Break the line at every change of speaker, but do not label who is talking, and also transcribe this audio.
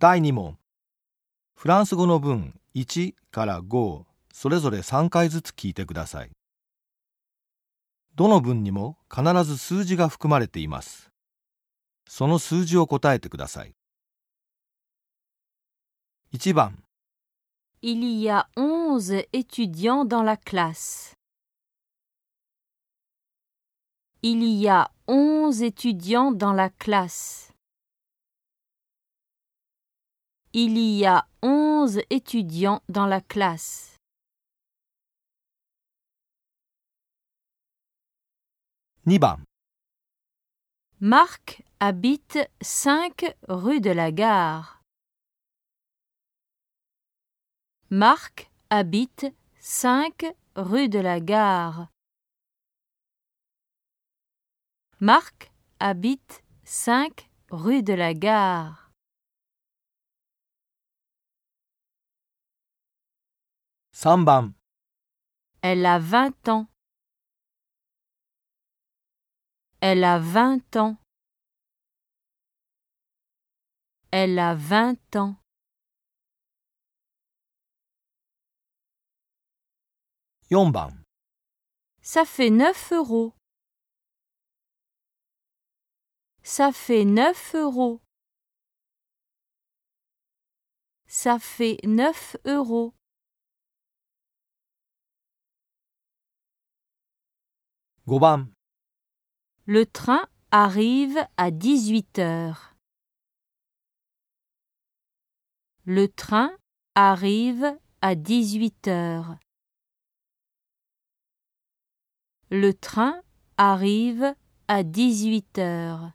第2問フランス語の文1から5それぞれ3回ずつ聞いてくださいどの文にも必ず数字が含まれていますその数字を答えてください1番
Il y a onze étudiants dans la classe. Il y a onze étudiants dans la classe. Il y a onze étudiants dans la classe.
2番
Marc habite 5 rue de la Gare. Marc habite 5 rue de la Gare. Marc habite 5 rue de la Gare.
3番
Elle a 20 ans. Elle a 20 ans. Elle a 20 ans.
4番
Ça fait 9 euros. Ça fait 9 euros. Ça fait 9 euros.
5番
Le train arrive à 18 heures. Le train arrive à 18 heures. Le train arrive à 18 heures.